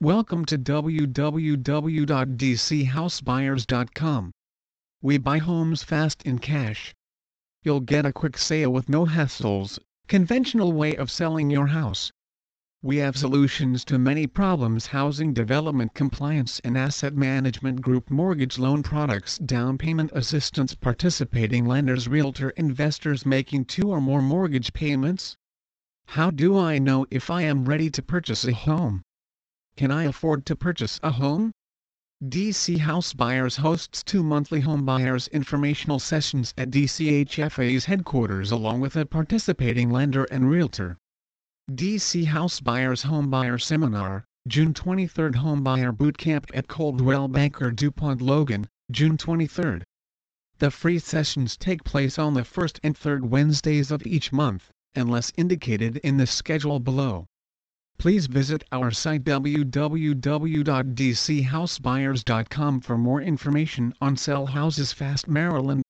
Welcome to www.dchousebuyers.com. We buy homes fast in cash. You'll get a quick sale with no hassles, conventional way of selling your house. We have solutions to many problems housing development compliance and asset management group mortgage loan products down payment assistance participating lenders realtor investors making two or more mortgage payments. How do I know if I am ready to purchase a home? Can I afford to purchase a home? DC House Buyers hosts two monthly home buyers informational sessions at DCHFA's headquarters along with a participating lender and realtor. DC House Buyers Home Buyer Seminar, June 23rd Home Buyer Bootcamp at Coldwell Banker DuPont Logan, June 23rd. The free sessions take place on the first and third Wednesdays of each month, unless indicated in the schedule below. Please visit our site www.dchousebuyers.com for more information on Sell Houses Fast Maryland